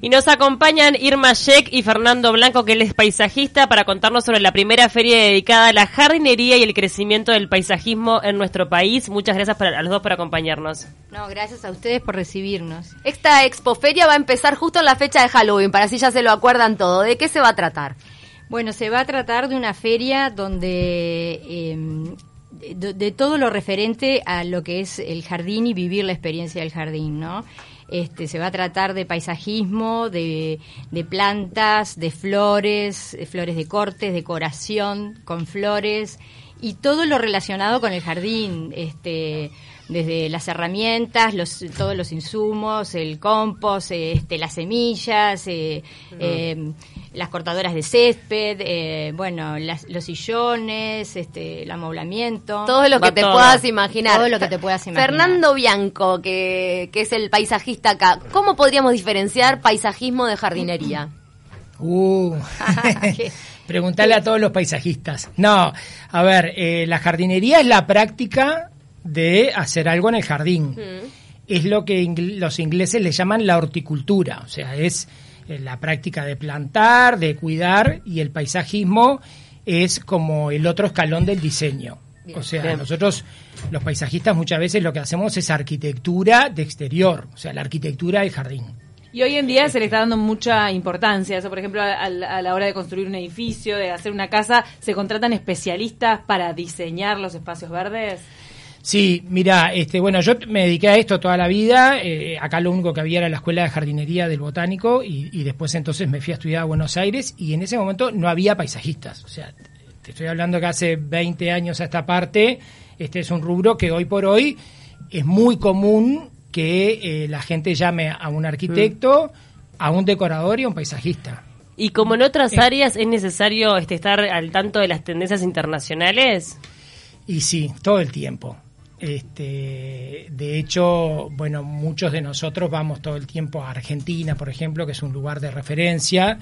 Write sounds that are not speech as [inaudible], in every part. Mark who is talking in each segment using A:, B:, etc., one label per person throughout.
A: Y nos acompañan Irma Sheck y Fernando Blanco, que él es paisajista, para contarnos sobre la primera feria dedicada a la jardinería y el crecimiento del paisajismo en nuestro país. Muchas gracias para, a los dos por acompañarnos.
B: No, gracias a ustedes por recibirnos.
C: Esta expoferia va a empezar justo en la fecha de Halloween, para así ya se lo acuerdan todo. ¿De qué se va a tratar?
B: Bueno, se va a tratar de una feria donde eh, de, de, todo lo referente a lo que es el jardín y vivir la experiencia del jardín, ¿no? Este, se va a tratar de paisajismo, de, de plantas, de flores, de flores de cortes, decoración con flores y todo lo relacionado con el jardín, este, desde las herramientas, los, todos los insumos, el compost, este, las semillas, eh, eh, las cortadoras de césped, eh, bueno, las, los sillones, este, el amoblamiento.
C: Todo lo que te
B: todo.
C: puedas imaginar.
B: Todo lo que te puedas imaginar.
C: Fernando Bianco, que, que es el paisajista acá, ¿cómo podríamos diferenciar paisajismo de jardinería? [laughs]
D: Uh. [laughs] Preguntarle a todos los paisajistas. No, a ver, eh, la jardinería es la práctica de hacer algo en el jardín.
C: Mm.
D: Es lo que ingl los ingleses le llaman la horticultura, o sea, es la práctica de plantar, de cuidar, y el paisajismo es como el otro escalón del diseño.
C: Bien.
D: o sea,
A: Bien.
D: nosotros los paisajistas muchas veces lo que hacemos es arquitectura de exterior, o sea, la arquitectura del jardín.
E: Y hoy en día se le está dando mucha importancia. Eso, por ejemplo, a, a la hora de construir un edificio, de hacer una casa, se contratan especialistas para diseñar los espacios verdes.
D: Sí, mira, este, bueno, yo me dediqué a esto toda la vida. eh, acá lo único que había era la escuela de jardinería del botánico y, y después entonces me fui a estudiar a Buenos Aires y en ese momento no había paisajistas. O sea, te estoy hablando que hace 20 años a esta parte, este es un rubro que hoy por hoy es muy común que eh, la gente llame a un arquitecto, a un decorador y a un paisajista.
A: Y como en otras
D: Eh.
A: áreas es necesario este, estar al tanto de las tendencias internacionales.
D: Y sí, todo el tiempo. Este, de hecho, bueno, muchos de nosotros vamos todo el tiempo a Argentina, por ejemplo, que es un lugar de referencia,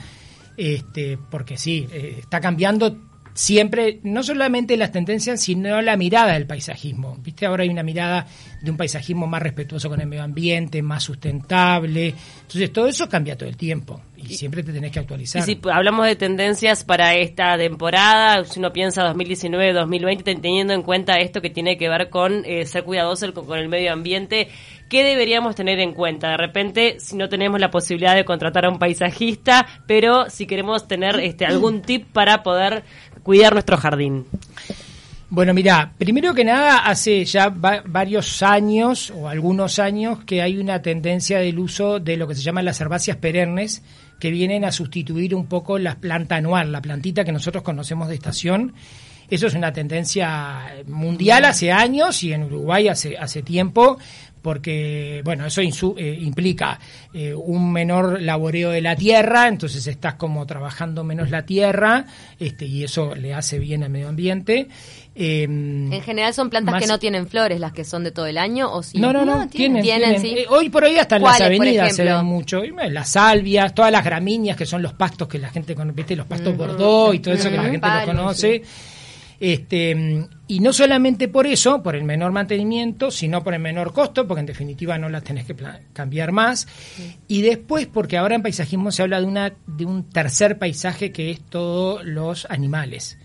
D: este, porque sí, eh, está cambiando siempre, no solamente las tendencias, sino la mirada del paisajismo. Viste, ahora hay una mirada de un paisajismo más respetuoso con el medio ambiente, más sustentable. Entonces, todo eso cambia todo el tiempo y siempre te tenés que
A: Y
D: actualizar.
A: si hablamos de tendencias para esta temporada, si uno piensa 2019-2020, ten- teniendo en cuenta esto que tiene que ver con eh, ser cuidadoso con, con el medio ambiente, ¿qué deberíamos tener en cuenta? De repente, si no tenemos la posibilidad de contratar a un paisajista, pero si queremos tener este, algún tip para poder cuidar nuestro jardín.
D: Bueno, mira, primero que nada, hace ya va- varios años o algunos años que hay una tendencia del uso de lo que se llaman las herbáceas perennes, que vienen a sustituir un poco la planta anual, la plantita que nosotros conocemos de estación. Eso es una tendencia mundial hace años y en Uruguay hace, hace tiempo, porque, bueno, eso insu- eh, implica eh, un menor laboreo de la tierra, entonces estás como trabajando menos la tierra, este, y eso le hace bien al medio ambiente. Eh,
C: En general son plantas
D: más-
C: que no tienen flores, las que son de todo el año, o sí.
D: no, no, no, tienen,
C: tienen,
D: tienen.
C: sí.
D: Eh, hoy por hoy hasta en las
C: ¿Cuáles, por
D: avenidas se ven mucho. Las salvias, todas las gramíneas que son los pastos que la gente conoce, los pastos Bordeaux y todo eso que la
C: Ujú.
D: gente lo
C: Palos,
D: conoce. Este, mm, y no solamente por eso, por el menor mantenimiento, sino por el menor costo, porque en definitiva no las tenés que cambiar más. Y después, porque ahora en paisajismo se habla de, una, de un tercer paisaje que es todos los animales.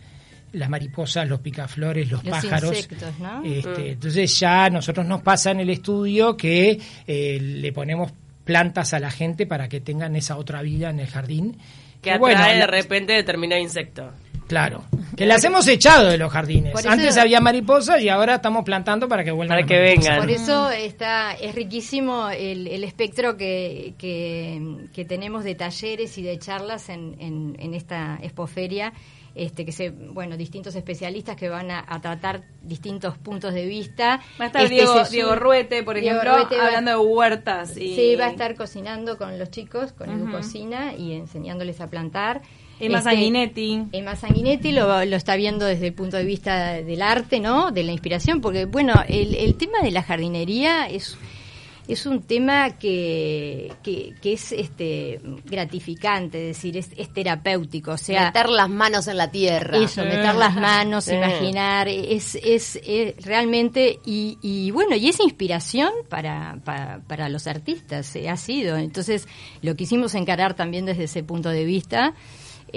D: Las mariposas, los picaflores, los,
B: Los
D: pájaros.
B: insectos, ¿no?
D: Este, Entonces ya a nosotros nos pasa en el estudio que eh, le ponemos plantas a la gente para que tengan esa otra vida en el jardín.
A: Que
D: Y
A: atrae
D: bueno,
A: de repente determinado insecto.
D: Claro, que las hemos echado de los jardines.
B: Eso-
D: Antes había mariposas y ahora estamos plantando para que vuelvan.
A: Para que vengan.
B: Por eso está, es riquísimo el, el espectro que, que, que tenemos de talleres y de charlas en, en, en esta expoferia. Este, que se, bueno, distintos especialistas que van a, a tratar distintos puntos de vista.
E: Va a estar
B: Este,
E: Diego, Diego Ruete, por
B: Diego
E: ejemplo,
B: Ruete va-
E: hablando de huertas. Y...
B: Sí, va a estar cocinando con los chicos, con Edu
E: Ujú.
B: Cocina y enseñándoles a plantar.
E: Emma
B: Este,
E: Sanguinetti.
B: Emma Sanguinetti lo, lo está viendo desde el punto de vista del arte, ¿no? De la inspiración, porque, bueno, el, el tema de la jardinería es es un tema que, que, que es este gratificante, es decir, es, es terapéutico, o sea,
C: Meter las manos en la tierra.
B: eso, meter las manos, [laughs] imaginar, es, es, es realmente, y, y bueno, y es inspiración para, para, para los artistas, eh, ha sido. Entonces, lo quisimos encarar también desde ese punto de vista.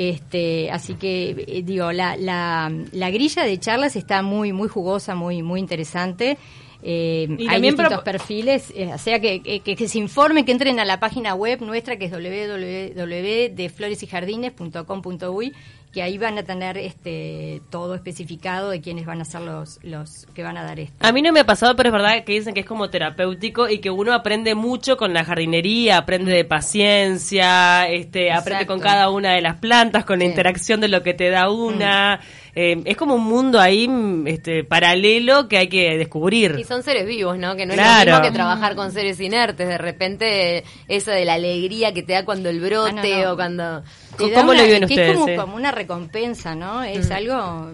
B: Este, así que eh, digo, la, la, la grilla de charlas está muy, muy jugosa, muy, muy interesante. Eh,
E: Y
B: hay distintos perfiles, eh, o sea que, que, que se informen, que entren a la página web nuestra que es www.defloresyjardines.com.uy que ahí van a tener este todo especificado de quiénes van a ser los, los que van a dar esto.
A: A mí no me ha pasado, pero es verdad que dicen que es como terapéutico y que uno aprende mucho con la jardinería, aprende de paciencia, este, aprende con cada una de las plantas, con la interacción de lo que te da una. Eh, es como un mundo ahí mm, este, paralelo que hay que descubrir.
C: Y son seres vivos, ¿no? Que no es lo mismo que trabajar con seres inertes. De repente, eso de la alegría que te da cuando el brote
B: Ah, no, no.
C: o cuando...
A: ¿Cómo lo viven
B: que
A: ustedes,
B: Es como,
A: eh?
B: como una recompensa, ¿no? Es algo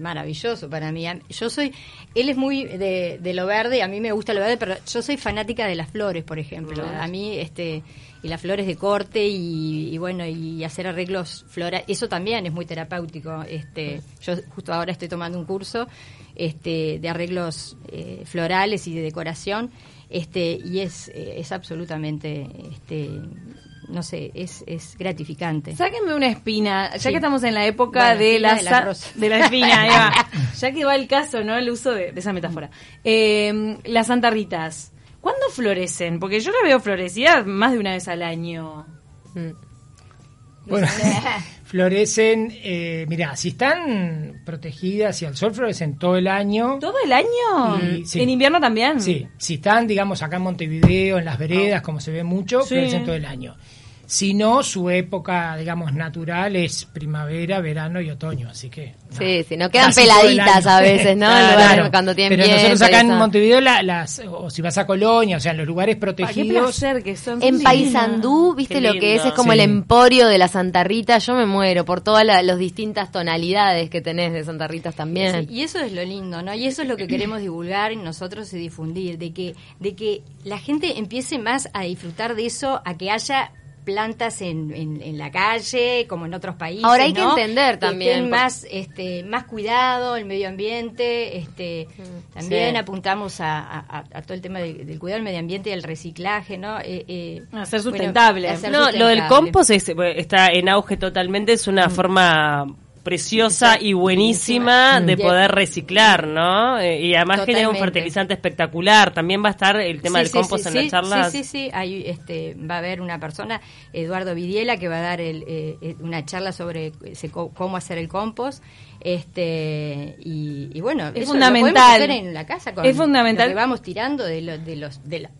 B: maravilloso para mí. Yo soy, él es muy de, de lo verde, a mí me gusta lo verde, pero yo soy fanática de las flores, por ejemplo. A mí, este, y las flores de corte y, y bueno, y hacer arreglos florales, eso también es muy terapéutico. Este, yo justo ahora estoy tomando un curso este, de arreglos eh, florales y de decoración, este, y es, eh, es absolutamente, este, no sé, es, es gratificante.
E: Sáquenme una espina, ya
B: Sí.
E: que estamos en la época
B: Bueno,
E: de la,
B: de la
E: de espina, ahí va. [laughs] ya que va el caso, ¿no? El uso de, de esa metáfora. Eh, las santarritas, ¿cuándo florecen? Porque yo las veo florecidas más de una vez al año.
D: Bueno, [laughs] florecen, eh, mira, si están protegidas y al sol florecen todo el año.
E: ¿Todo el año?
D: Y- sí.
E: ¿En invierno también?
D: Sí, si están, digamos, acá en Montevideo, en las veredas, como se ve mucho,
E: Sí.
D: florecen todo el año. Si no, su época, digamos, natural es primavera, verano y otoño, así que... no.
C: Sí, sí, no quedan
D: Casi
C: peladitas a veces, ¿no? [laughs] En
D: Claro, claro.
C: cuando tienen
D: Pero nosotros acá en. Montevideo, la- las, o si vas a Colonia, o sea, en los lugares
E: Qué
D: protegidos...
E: placer que son.
C: En Paysandú, ¿viste
A: Qué
C: lo que es? Es como
D: Sí.
C: el emporio de la Santa Rita. Yo me muero por todas la- las distintas tonalidades que tenés de Santa Ritas también.
B: Sí, y eso es lo lindo, ¿no? Y eso es lo que queremos divulgar y nosotros y difundir, de que, de que la gente empiece más a disfrutar de eso, a que haya plantas en, en, en la calle, como en otros países.
C: Ahora hay que entender también,
B: estén más, este, más cuidado, el medio ambiente, este, también
A: Sí.
B: apuntamos a, a- a todo el tema de- del cuidado del medio ambiente y el reciclaje, ¿no? Eh, eh,
E: A ser
B: bueno,
E: sustentable.
B: a ser
A: No, lo del compost es- está en auge totalmente, es una forma preciosa y buenísima de
B: Mm.
A: poder reciclar, ¿no? Eh, y además genera un
B: Totalmente.
A: fertilizante espectacular. También va a estar el tema
B: Sí,
A: del
B: sí,
A: compost
B: sí,
A: en
B: sí,
A: las charlas.
B: Sí, sí, sí. Hay, este, va a haber una persona, Eduardo Vidiela, que va a dar el, eh, eh, una charla sobre ese co- cómo hacer el compost. Este, y, y bueno,
E: Es
B: eso
E: fundamental.
B: Lo podemos hacer en la casa con
E: Es fundamental.
B: Lo que vamos tirando de, lo- de los. De la-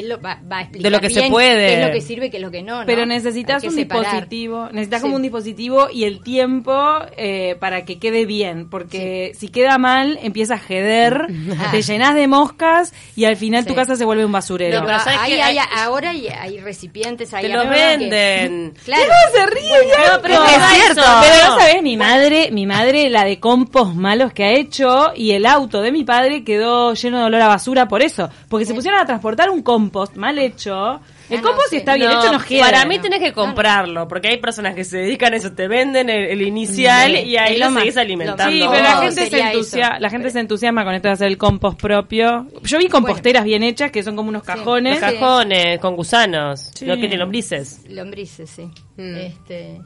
B: él lo va, va a explicar
A: De lo que se puede.
B: qué es lo que sirve y qué es lo que no. ¿no?
E: Pero necesitas
B: Hay que
E: un
B: separar.
E: dispositivo, necesitas
B: Sí.
E: como un dispositivo y el tiempo eh, para que quede bien, porque si queda mal empieza a jeder, [laughs] te llenas de moscas y al final tu casa se vuelve un basurero.
A: No, pero ¿sabes
B: Ahí
A: qué?
B: hay-
A: Hay-
B: ahora hay, hay recipientes, hay
A: Te los
B: ahora que-
A: venden.
B: Claro.
E: se ríe,
A: No, pero
C: Es
A: es
C: cierto.
A: eso.
E: Pero no sabes, mi madre, mi madre, la de compost malos que ha hecho y el auto de mi padre quedó lleno de olor a basura por eso. Porque se pusieron a transportar un compost mal hecho. El
B: Ah, no,
E: compost si está bien
A: No,
E: hecho no queda.
A: Para mí tenés que comprarlo, porque hay personas que se dedican a eso, te venden el, el inicial
B: Sí,
A: y ahí lo seguís alimentando.
E: Sí, pero la gente se
B: sería
E: entusia,
B: eso.
E: la gente se entusiasma con esto de hacer el compost propio. Yo vi composteras bien hechas que son como unos cajones.
A: Cajones con gusanos,
E: Sí.
A: no que tienen lombrices.
B: Lombrices, sí.
C: Mm.
B: Este,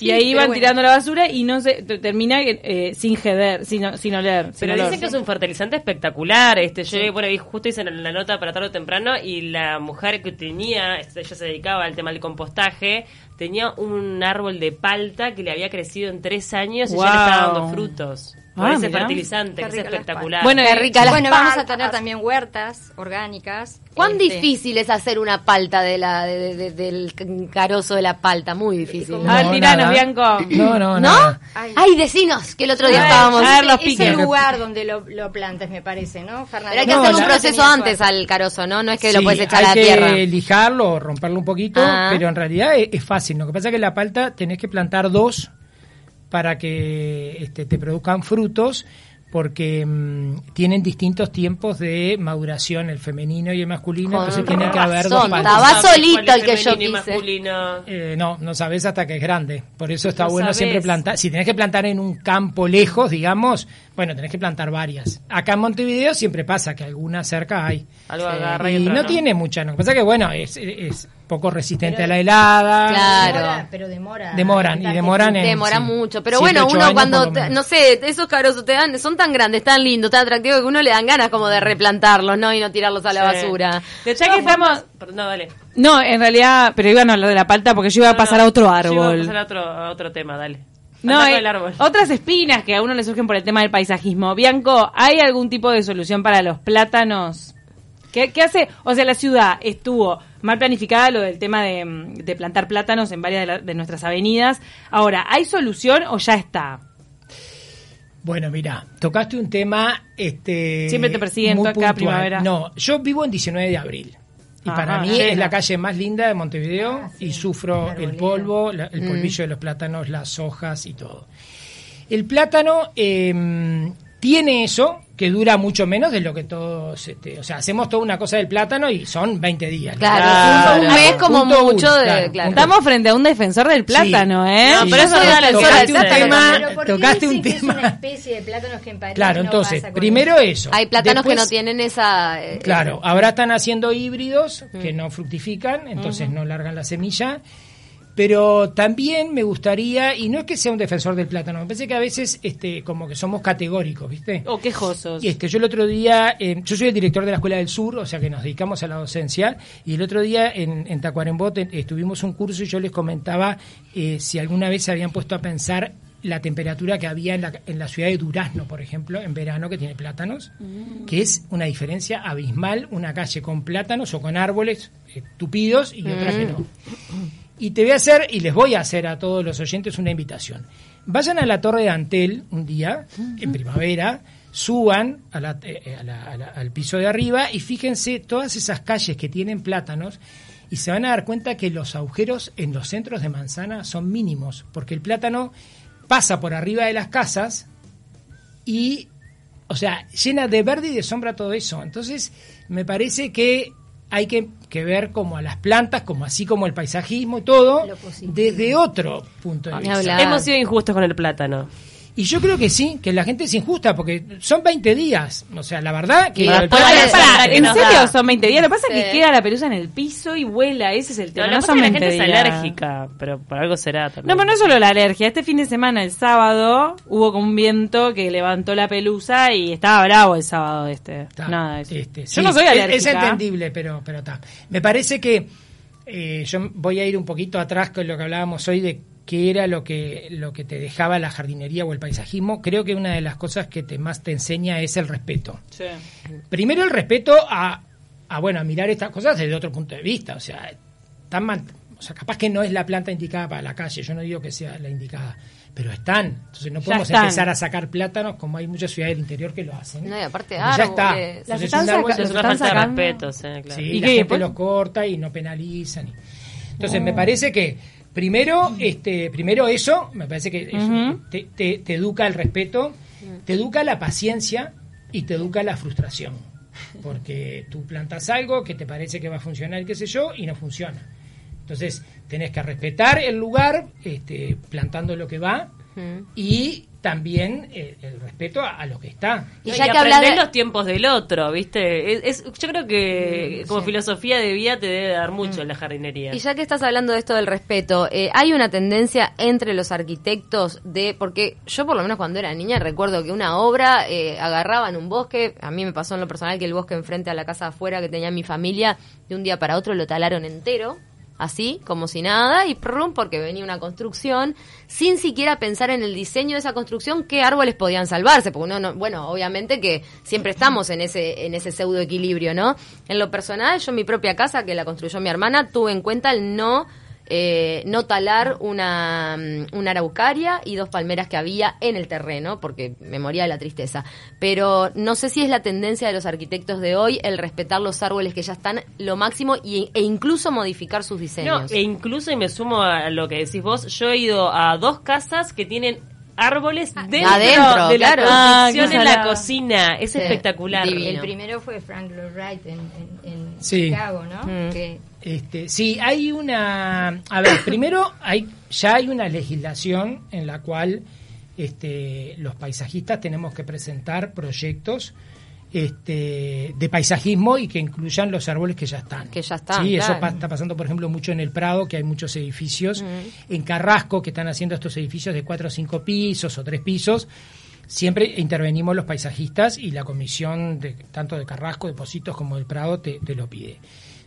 E: y
B: sí,
E: ahí van
B: bueno.
E: tirando la basura y no se te- termina eh, sin heder, sin, sin oler. sin
A: Pero
E: olor.
A: dicen que es un fertilizante espectacular. Este, yo, bueno, vi- justo hice la la nota para tarde o temprano y la mujer que tenía, ella se dedicaba al tema del compostaje, tenía un árbol de palta que le había crecido en tres años y ya le estaba dando frutos. Por
E: Ah,
A: ese
E: mirá.
A: fertilizante, que es espectacular.
E: Bueno,
C: Qué rica la
B: bueno, vamos a tener también huertas orgánicas.
C: ¿Cuán
B: Este,
C: difícil es hacer una palta de la, de- de- del carozo de la palta? Muy difícil.
E: A ver,
D: No,
E: tiranos,
D: nada.
E: Bianco.
D: No, no,
C: ¿No?
D: nada.
B: Ay.
C: Ay, decinos, que el otro día
E: A ver,
C: estábamos...
E: a ver, los
B: es
E: piques.
B: el lugar donde lo, lo plantes, me parece, ¿no, Fernando?
C: Pero hay que
D: No,
C: hacer un proceso antes al carozo, ¿no? No es que lo puedes echar a la
D: hay
C: tierra.
D: que lijarlo o romperlo un poquito,
C: Ah.
D: pero en realidad es, es fácil. Lo que pasa es que la palta tenés que plantar dos para que este, te produzcan frutos, porque mm, tienen distintos tiempos de maduración, el femenino y el masculino,
C: Con
D: entonces tiene que haber dos
C: estaba
A: ¿Sabes cuál
C: solito el que yo quise.
D: Eh, no, no sabes hasta que es grande. Por eso está
A: No
D: bueno
A: sabés.
D: siempre plantar. Si tenés que plantar en un campo lejos, digamos, bueno, tenés que plantar varias. Acá en Montevideo siempre pasa que alguna cerca hay.
A: Algo
C: Sí.
A: agarra y,
D: no tiene mucha, lo que pasa que bueno, es, es poco resistente
B: Pero-
D: a la helada.
C: Claro.
B: Demora, pero demora.
D: Demoran, y demoran en-
C: Demora
D: sí.
C: mucho, pero
D: Siete,
C: bueno, uno cuando, te- no sé, esos cabros te dan, son tan grandes, tan lindos, tan atractivos que uno le dan ganas como de replantarlos, ¿no? Y no tirarlos a la
A: Sí.
C: basura.
A: De
E: Ya
A: todas
E: que estamos-
A: Perdón, no, dale.
E: No, en realidad, pero iban a hablar de la palta porque yo iba a
A: No,
E: pasar
A: no,
E: a otro
A: yo iba a
E: árbol.
A: pasar a otro, a otro tema, dale.
E: No,
A: árbol.
E: otras espinas que a uno le surgen por el tema del paisajismo. Bianco, ¿hay algún tipo de solución para los plátanos? ¿Qué, qué hace? O sea, la ciudad estuvo mal planificada lo del tema de, mm, de plantar plátanos en varias de, la- de nuestras avenidas. Ahora, ¿hay solución o ya está?
D: Bueno, mira, tocaste un tema. Este,
E: Siempre te persiguen
D: muy
E: acá, primavera.
D: No, yo vivo en 19 de abril. Y
E: Ajá,
D: para mí
E: llena.
D: es la calle más linda de Montevideo
B: Ah, sí,
D: y sufro el polvo, la-
C: Mm.
D: el polvillo de los plátanos, las hojas y todo. El plátano eh, tiene eso que dura mucho menos de lo que todos, este, o sea, hacemos toda una cosa del plátano y son 20 días.
C: Claro,
A: Claro.
C: un mes como
D: Punto uno,
C: mucho de,
D: claro,
C: claro.
D: punto
E: Estamos frente a un defensor del plátano, ¿eh?
A: No,
D: Sí.
A: pero eso
C: soy
A: la
D: tocaste un
C: plátano.
D: tema,
B: Pero ¿por qué
D: tocaste un tema.
B: Es una especie de plátanos que en París
D: Claro,
B: no
D: entonces,
B: pasa con
D: primero eso.
C: Hay plátanos que no tienen esa... eh,
D: Claro, ahora están haciendo híbridos que no fructifican, entonces no largan la semilla. Pero también me gustaría, y no es que sea un defensor del plátano, me parece que a veces este, como que somos categóricos, ¿viste?
E: O quejosos.
D: Y este, yo el otro día, eh, yo soy el director de la Escuela del Sur, o sea que nos dedicamos a la docencia, y el otro día en, en Tacuarembó te- estuvimos un curso y yo les comentaba eh, si alguna vez se habían puesto a pensar la temperatura que había en la, en la ciudad de Durazno, por ejemplo, en verano, que tiene plátanos, que es una diferencia abismal, una calle con plátanos o con árboles eh, tupidos y otra que no. Y te voy a hacer, y les voy a hacer a todos los oyentes una invitación. Vayan a la Torre de Antel un día, en primavera, suban a la- eh, a la- a la- al piso de arriba y fíjense todas esas calles que tienen plátanos y se van a dar cuenta que los agujeros en los centros de manzana son mínimos, porque el plátano pasa por arriba de las casas y, o sea, llena de verde y de sombra todo eso. Entonces, me parece que hay que, que ver como a las plantas, como así como el paisajismo y todo, desde otro punto de
C: Ni
D: vista.
C: hablar.
A: Hemos sido injustos con el plátano.
D: Y yo creo que sí, que la gente es injusta, porque son 20 días. O sea, la verdad que...
E: Pará,
A: Sandra, que
E: ¿En serio
A: da.
E: son 20 días? Lo que pasa es
C: Sí.
E: que queda la pelusa en el piso y vuela. Ese es el tema. No,
A: pasa
E: son
A: es que la
E: 20
A: gente es
E: días.
A: alérgica, pero por algo será también.
E: No, pero no solo la alergia. Este fin de semana, el sábado, hubo como un viento que levantó la pelusa y estaba bravo el sábado este.
D: Está,
E: Nada de eso.
D: este,
E: Yo
D: sí,
E: no soy
D: es-
E: alérgica.
D: Es, entendible, pero pero está. Me parece que eh, yo voy a ir un poquito atrás con lo que hablábamos hoy de qué era lo que lo que te dejaba la jardinería o el paisajismo. Creo que una de las cosas que te más te enseña es el respeto.
E: Sí.
D: Primero el respeto a, a bueno a mirar estas cosas desde otro punto de vista. O sea, tan mal- o sea, capaz que no es la planta indicada para la calle. Yo no digo que sea la indicada. Pero están. Entonces no podemos empezar a sacar plátanos como hay muchas ciudades del interior que lo hacen.
C: No, y aparte
D: ya está.
C: árboles.
E: Las están
D: árbol-
E: sacando-
A: es una falta de respeto, sí, claro.
D: Sí,
E: ¿Y
D: la
E: qué,
D: gente los corta y no penalizan. y- Entonces, me parece que primero, este, primero eso, me parece que eso
E: Ujú.
D: te, te- te educa el respeto, te educa la paciencia y te educa la frustración. Porque tú plantas algo que te parece que va a funcionar, qué sé yo, y no funciona. Entonces, tenés que respetar el lugar, este, plantando lo que va, y también eh, el respeto a, a lo que está.
C: Y ya
A: y
C: que hablas de...
A: los tiempos del otro, ¿viste? Es, es- yo creo que como filosofía de vida te debe dar mucho la jardinería.
C: Y ya que estás hablando de esto del respeto, eh, hay una tendencia entre los arquitectos de, porque yo por lo menos cuando era niña recuerdo que una obra eh, agarraban un bosque, a mí me pasó en lo personal que el bosque enfrente a la casa afuera que tenía mi familia, de un día para otro lo talaron entero, así, como si nada, y prum, porque venía una construcción, sin siquiera pensar en el diseño de esa construcción, qué árboles podían salvarse, porque uno no, bueno, obviamente que siempre estamos en ese, en ese pseudo equilibrio, ¿no? En lo personal, yo en mi propia casa, que la construyó mi hermana, tuve en cuenta el no eh, no talar una, mm, una araucaria y dos palmeras que había en el terreno, porque me moría de la tristeza. Pero no sé si es la tendencia de los arquitectos de hoy el respetar los árboles que ya están lo máximo y, e incluso modificar sus
A: No,
C: diseños.
A: e incluso, y me sumo a lo que decís vos, yo he ido a dos casas que tienen árboles dentro
C: adentro,
A: de la
C: claro.
E: Ah,
A: en la cocina. Es
C: Sí,
A: espectacular.
C: divino.
B: El primero fue Frank Lloyd Wright en, en- en
D: Sí.
B: Chicago, ¿no?
C: Mm.
B: Que
D: Este, sí, hay una. A ver, [coughs] primero, hay ya hay una legislación en la cual este, los paisajistas tenemos que presentar proyectos este, de paisajismo y que incluyan los árboles que ya están.
C: Que ya están,
D: Sí, eso pa- está pasando, por ejemplo, mucho en el Prado, que hay muchos edificios. En Carrasco, que están haciendo estos edificios de cuatro o cinco pisos o tres pisos. Siempre intervenimos los paisajistas y la comisión de tanto de Carrasco, de Positos como del Prado te, te lo pide.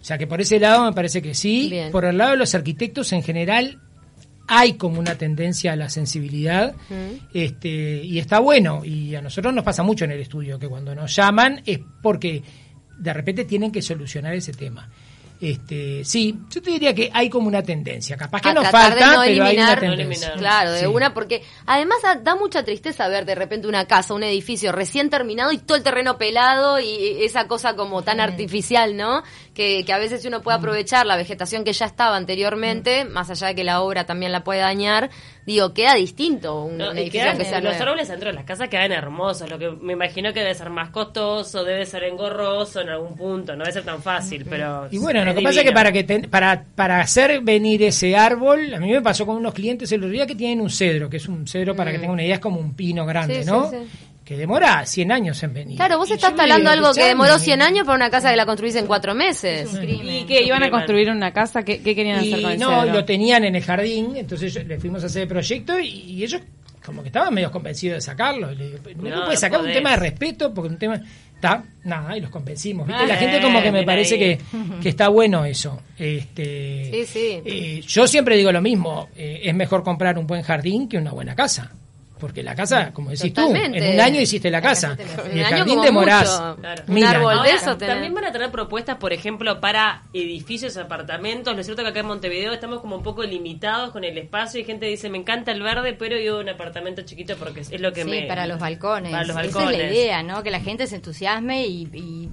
D: O sea que por ese lado me parece que sí.
C: Bien.
D: Por el lado de los arquitectos en general hay como una tendencia a la sensibilidad este, y está bueno. Y a nosotros nos pasa mucho en el estudio que cuando nos llaman es porque de repente tienen que solucionar ese tema. Este, sí, yo te diría que hay como una tendencia. Capaz que
C: a
D: nos falta,
C: no
D: pero hay una tendencia.
C: claro, de
D: Sí.
C: una, porque además da- mucha tristeza ver de repente una casa, un edificio recién terminado y todo el terreno pelado y esa cosa como tan artificial, ¿no? Que, que a veces uno
D: Mm.
C: puede aprovechar la vegetación que ya estaba anteriormente, más allá de que la obra también la puede dañar, digo, queda distinto un,
A: No,
C: un
A: y
C: edificio
A: quedan-
C: que sea
A: los
C: nuevo.
A: árboles dentro de las casas quedan hermosos, lo que me imagino que debe ser más costoso, debe ser engorroso en algún punto, no debe ser tan fácil, pero...
D: Y bueno, lo que pasa es que para que ten- para para hacer venir ese árbol, a mí me pasó con unos clientes el otro día que tienen un cedro, que es un cedro para que tenga una idea es como un pino grande,
C: Mm. Sí,
D: ¿no?
C: sí, sí.
D: Que demora 100 años en venir.
C: Claro, vos
D: Y
C: estás
D: digo,
C: algo que demoró 100 años para una casa que la construís en cuatro meses.
B: es un crimen.
E: ¿Y qué? ¿Iban a construir una casa? ¿Qué, qué querían hacer con el
D: no,
E: cedro?
D: lo tenían en el jardín, entonces yo- le fuimos a hacer el proyecto y, y ellos como que estaban medio convencidos de sacarlo. Y le digo, no,
A: No,
D: puedes sacar un tema de respeto porque un tema... Está, nada, y los convencimos. ¿viste?
A: Ah,
D: la gente como que me parece que, que está bueno eso. Este,
C: Sí, sí.
D: eh, yo siempre digo lo mismo, eh, es mejor comprar un buen jardín que una buena casa. Porque la casa, como decís
C: Totalmente.
D: tú, en un año hiciste la casa. Y el jardín demorás.
A: Claro.
C: Un árbol de eso tenés.
A: también van a tener propuestas, por ejemplo, para edificios, apartamentos. Lo es cierto que acá en Montevideo estamos como un poco limitados con el espacio y gente dice, me encanta el verde, pero yo un apartamento chiquito porque es lo que
B: sí,
A: me...
B: para los balcones.
A: Para los
B: Esa
A: balcones.
B: es la idea, ¿no? Que la gente se entusiasme y, y-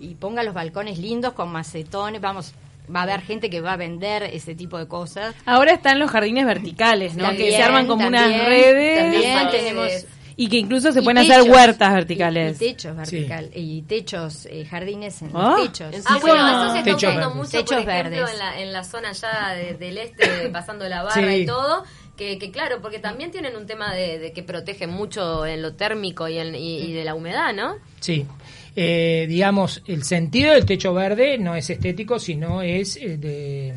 B: y- y ponga los balcones lindos con macetones. Vamos, va a haber gente que va a vender ese tipo de cosas.
E: Ahora están los jardines verticales, ¿no? que se arman como
B: también,
E: unas redes.
B: También
C: Las
B: tenemos.
E: Y que incluso se
B: y
E: pueden hacer huertas
B: y-
E: verticales.
B: Y, techos vertical, y techos, eh, jardines en
E: Ah,
B: los techos.
A: ¿en
C: Ah,
A: Sí,
C: bueno, eso se está
D: techos
C: usando
D: verdes.
C: mucho,
B: Techos
C: por ejemplo,
B: verdes.
C: en la, en la zona ya de- del este, [coughs] pasando la barra
D: Sí.
C: y todo, que, que claro, porque también tienen un tema de, de que protegen mucho en lo térmico y, en- y- y de la humedad, ¿no?
D: Sí. Eh, digamos, el sentido del techo verde no es estético, sino es eh, de,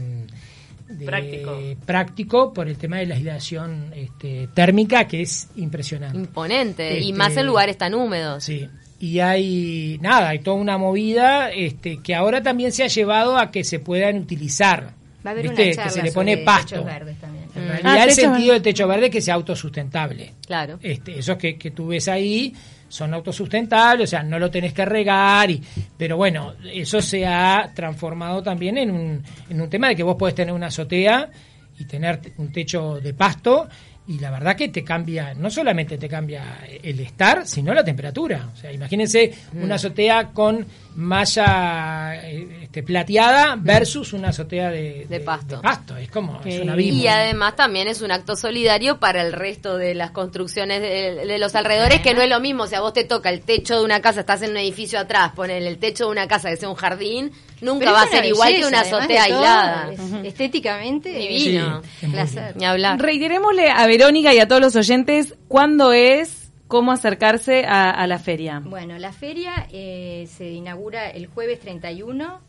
D: de-
A: Práctico.
D: práctico por el tema de la aislación este, térmica, que es impresionante.
C: Imponente. Y
D: Este,
C: más en lugares tan húmedos.
D: Sí. Y hay, nada, hay toda una movida este, que ahora también se ha llevado a que se puedan utilizar.
B: Va a haber
D: ¿Viste?
B: una
D: que se le pone pasto.
B: techos verdes también.
D: Realidad
E: Ah,
D: el sentido
E: verde.
D: del techo verde es que sea autosustentable.
C: Claro.
D: Este, esos que, que tú ves ahí son autosustentables, o sea, no lo tenés que regar, y, pero bueno, eso se ha transformado también en un, en un tema de que vos podés tener una azotea y tener un techo de pasto y la verdad que te cambia, no solamente te cambia el estar, sino la temperatura. O sea, imagínense
C: Mm.
D: una azotea con malla eh, este, plateada versus una azotea de,
C: De pasto.
D: pasto. Es como, es un abismo.
C: Y además también es un acto solidario para el resto de las construcciones de, los alrededores, que no es lo mismo. Si a vos te toca el techo de una casa, estás en un edificio atrás, poner el techo de una casa que sea un jardín, nunca
B: Pero
C: va a ser igual que una azotea aislada.
B: es- Estéticamente
C: Divino.
D: Sí, es muy
B: placer.
C: Ni hablar.
E: Reiterémosle a Verónica y a todos los oyentes cuándo es, cómo acercarse a, a la feria.
B: Bueno, la feria eh, se inaugura el jueves 31,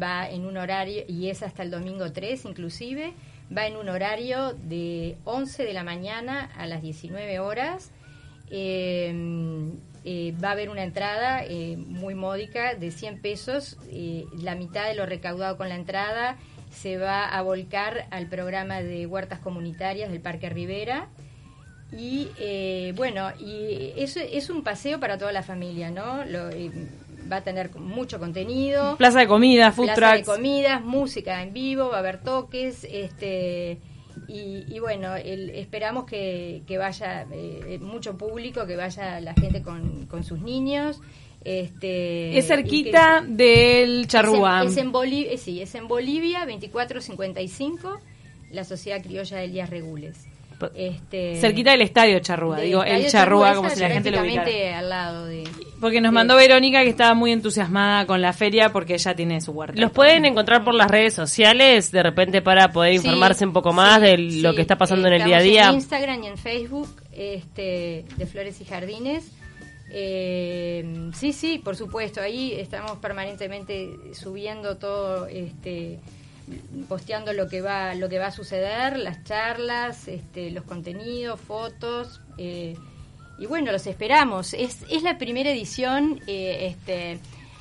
B: va en un horario, y es hasta el domingo 3 inclusive, va en un horario de 11 de la mañana a las 19 horas. Eh, eh, va a haber una entrada eh, muy módica de 100 pesos, eh, la mitad de lo recaudado con la entrada se va a volcar al programa de huertas comunitarias del Parque Rivera. Y eh, bueno, y eso es un paseo para toda la familia, ¿no? Lo, va a tener mucho contenido.
E: Plaza de comida, food
B: plaza de
E: trucks.
B: comidas, música en vivo, va a haber toques, este y, y bueno, el- esperamos que, que vaya eh, mucho público, que vaya la gente con, con sus niños. Este,
E: Es cerquita
B: que-
E: del
B: es
E: Charrúa.
B: en, es en Boli- eh, sí, es en Bolivia, 2455, la Sociedad Criolla de Elías Regules. Este,
E: Cerquita del estadio Charrúa, digo, el Charrúa, como si la gente lo ubicara.
B: al lado de...
E: Porque nos mandó Verónica que estaba muy entusiasmada con la feria porque ella tiene su huerta.
A: Los pueden encontrar por las redes sociales, de repente para poder informarse un poco más
B: sí,
A: de
B: sí.
A: lo que está pasando en el día a día.
B: En Instagram y en Facebook este, de Flores y Jardines. Eh, sí, sí, por supuesto. Ahí estamos permanentemente subiendo todo, este, posteando lo que va, lo que va a suceder, las charlas, este, los contenidos, fotos. eh, y bueno, los esperamos. Es, es la primera edición. eh, este,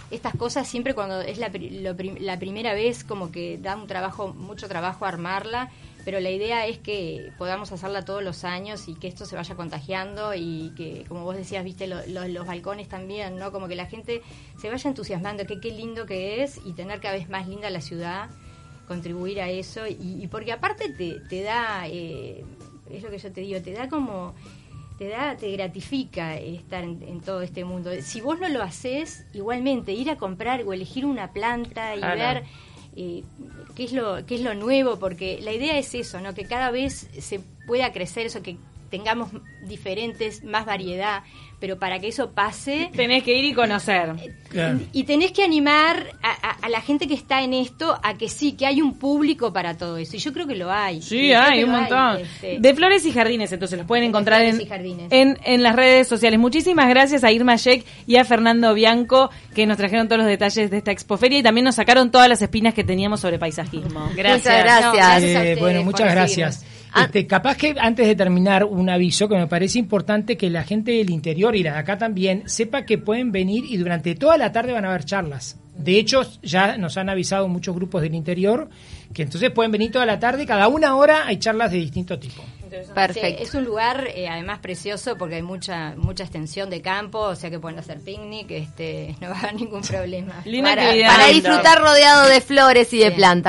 B: estas cosas siempre cuando es la, lo la primera vez como que da un trabajo, mucho trabajo armarla, pero la idea es que podamos hacerla todos los años y que esto se vaya contagiando y que, como vos decías, viste, lo- los balcones también, ¿no? Como que la gente se vaya entusiasmando, que qué lindo que es y tener cada vez más linda la ciudad, contribuir a eso y, y porque aparte te, te da, eh, es lo que yo te digo, te da como te da, te gratifica estar en, en todo este mundo. Si vos no lo haces, igualmente ir a comprar o elegir una planta y
A: Claro.
B: ver eh, qué es lo qué es lo nuevo, porque la idea es eso, ¿no? Que cada vez se pueda crecer eso, que tengamos diferentes, más variedad, pero para que eso pase [laughs]
E: Tenés que ir y conocer.
D: Claro.
B: y tenés que animar a, a- a la gente que está en esto a que sí, que hay un público para todo eso. Y yo creo que lo hay.
E: Sí, hay un montón.
B: este.
E: De flores y jardines, entonces los pueden
B: De
E: encontrar
B: Flores
E: en,
B: y Jardines.
E: en, en las redes sociales. Muchísimas gracias a Irma Sheck y a Fernando Bianco que nos trajeron todos los detalles de esta expoferia y también nos sacaron todas las espinas que teníamos sobre paisajismo.
A: Gracias.
C: Muchas gracias.
B: No, gracias a
D: Eh, bueno, muchas gracias. Este, capaz que antes de terminar un aviso que me parece importante que la gente del interior y la de acá también sepa que pueden venir y durante toda la tarde van a haber charlas. De hecho, ya nos han avisado muchos grupos del interior que entonces pueden venir toda la tarde, cada una hora hay charlas de distinto tipo.
C: Perfecto.
B: Sí, es un lugar eh, además precioso porque hay mucha mucha extensión de campo, o sea que pueden hacer picnic, este, [laughs] no va a haber ningún problema.
C: Para, disfrutar rodeado de flores y de plantas.